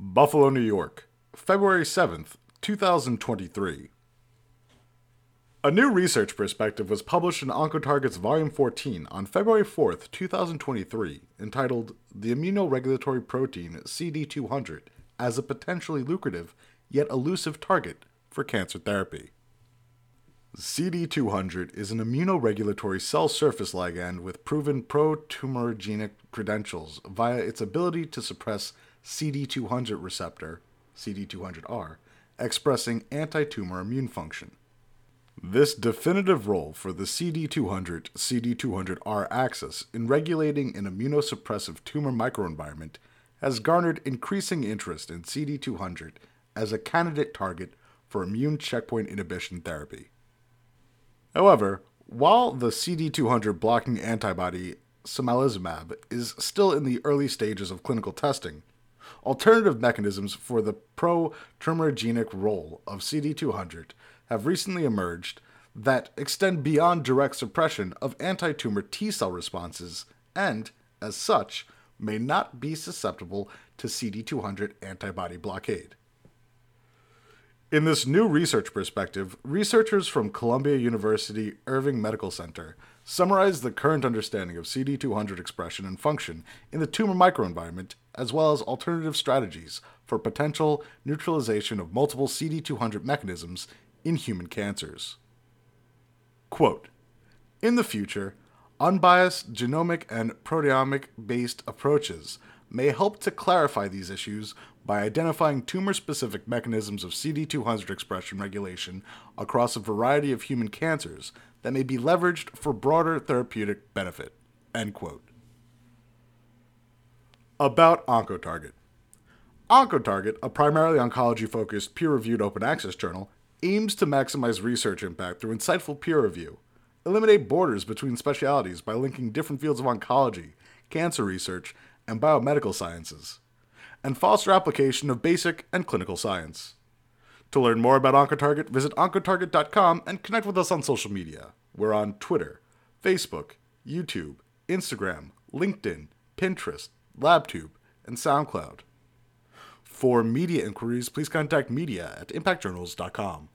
Buffalo, New York, February 7th, 2023. A new research perspective was published in Oncotarget's Volume 14 on February 4th, 2023, entitled The Immunoregulatory Protein CD200 as a Potentially Lucrative Yet Elusive Target for Cancer Therapy. CD200 is an immunoregulatory cell surface ligand with proven pro tumorigenic credentials via its ability to suppress CD200 receptor, CD200R, expressing anti tumor immune function. This definitive role for the CD200 CD200R axis in regulating an immunosuppressive tumor microenvironment has garnered increasing interest in CD200 as a candidate target for immune checkpoint inhibition therapy. However, while the CD200 blocking antibody samalizumab is still in the early stages of clinical testing, Alternative mechanisms for the pro tumorigenic role of CD200 have recently emerged that extend beyond direct suppression of anti tumor T cell responses and, as such, may not be susceptible to CD200 antibody blockade. In this new research perspective, researchers from Columbia University Irving Medical Center summarize the current understanding of CD200 expression and function in the tumor microenvironment, as well as alternative strategies for potential neutralization of multiple CD200 mechanisms in human cancers. Quote In the future, unbiased genomic and proteomic based approaches may help to clarify these issues by identifying tumor specific mechanisms of CD200 expression regulation across a variety of human cancers that may be leveraged for broader therapeutic benefit. End quote. About OncoTarget. OncoTarget, a primarily oncology focused peer reviewed open access journal, aims to maximize research impact through insightful peer review, eliminate borders between specialities by linking different fields of oncology, cancer research, and biomedical sciences, and foster application of basic and clinical science. To learn more about OncoTarget, visit OncoTarget.com and connect with us on social media. We're on Twitter, Facebook, YouTube, Instagram, LinkedIn, Pinterest, LabTube, and SoundCloud. For media inquiries, please contact media at impactjournals.com.